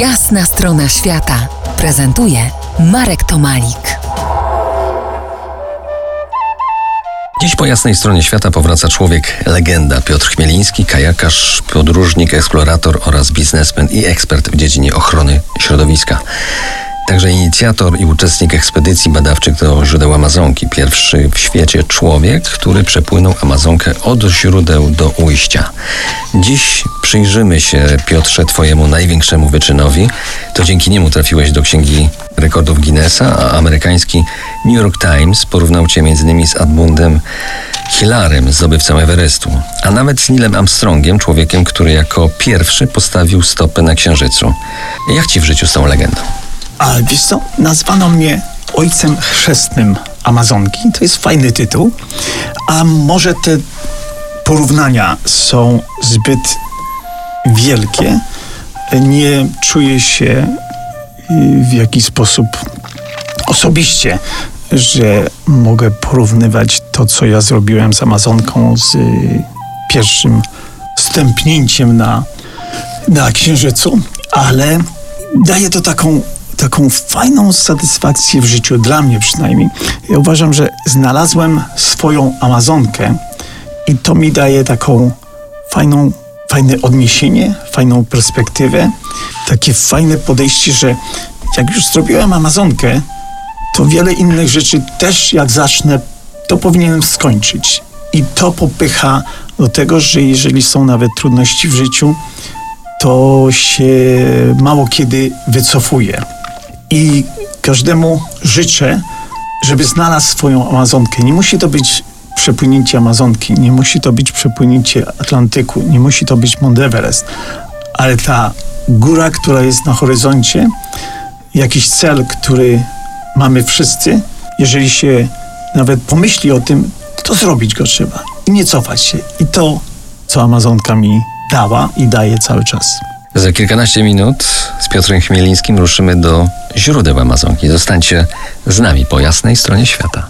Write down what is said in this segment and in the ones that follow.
Jasna strona świata prezentuje Marek Tomalik. Dziś po jasnej stronie świata powraca człowiek legenda Piotr Chmieliński, kajakarz, podróżnik, eksplorator oraz biznesmen i ekspert w dziedzinie ochrony środowiska. Także inicjator i uczestnik ekspedycji badawczych do źródeł Amazonki. Pierwszy w świecie człowiek, który przepłynął Amazonkę od źródeł do ujścia. Dziś przyjrzymy się, Piotrze, Twojemu największemu wyczynowi. To dzięki niemu trafiłeś do Księgi Rekordów Guinnessa, a amerykański New York Times porównał Cię m.in. z Admundem Hillarem, zdobywcą Everestu, a nawet z Nilem Armstrongiem, człowiekiem, który jako pierwszy postawił stopę na Księżycu. Jak Ci w życiu z tą legendą? A wiesz co, nazwano mnie ojcem chrzestnym Amazonki. To jest fajny tytuł. A może te porównania są zbyt wielkie. Nie czuję się y, w jakiś sposób osobiście, że mogę porównywać to, co ja zrobiłem z Amazonką, z y, pierwszym stępnięciem na, na Księżycu, ale daje to taką taką fajną satysfakcję w życiu, dla mnie przynajmniej. Ja uważam, że znalazłem swoją Amazonkę i to mi daje taką fajną, fajne odniesienie, fajną perspektywę, takie fajne podejście, że jak już zrobiłem Amazonkę, to wiele innych rzeczy też jak zacznę, to powinienem skończyć. I to popycha do tego, że jeżeli są nawet trudności w życiu, to się mało kiedy wycofuje. I każdemu życzę, żeby znalazł swoją Amazonkę. Nie musi to być przepłynięcie Amazonki, nie musi to być przepłynięcie Atlantyku, nie musi to być Mount Everest, ale ta góra, która jest na horyzoncie, jakiś cel, który mamy wszyscy, jeżeli się nawet pomyśli o tym, to zrobić go trzeba i nie cofać się. I to, co Amazonka mi dała i daje cały czas. Za kilkanaście minut z Piotrem Chmielińskim ruszymy do źródeł Amazonki. Zostańcie z nami po jasnej stronie świata.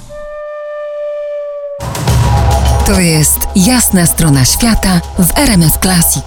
To jest jasna strona świata w RMS Classic.